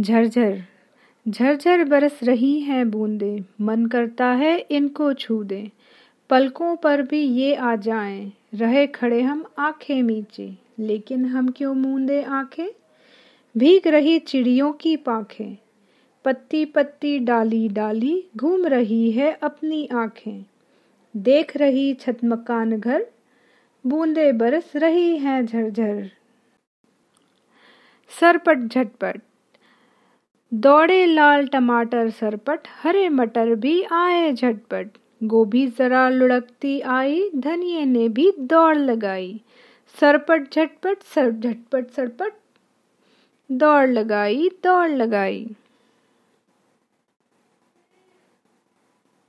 झरझर। झरझर बरस रही हैं बूंदे, मन करता है इनको छू दे। पलकों पर भी ये आ जाएँ, रहे खड़े हम आँखें मीचे लेकिन हम क्यों मूंदे आँखें? भीग रही चिड़ियों की पाखें। पत्ती पत्ती डाली डाली घूम रही है अपनी आँखें। देख रही छत मकान घर, बूंदे बरस रही हैं झरझर। सरपट झटपट। दौड़े लाल टमाटर सरपट, हरे मटर भी आए झटपट। गोभी जरा लुढ़कती आई, धनिये ने भी दौड़ लगाई। सरपट झटपट, सर झटपट, सरपट, दौड़ लगाई दौड़ लगाई।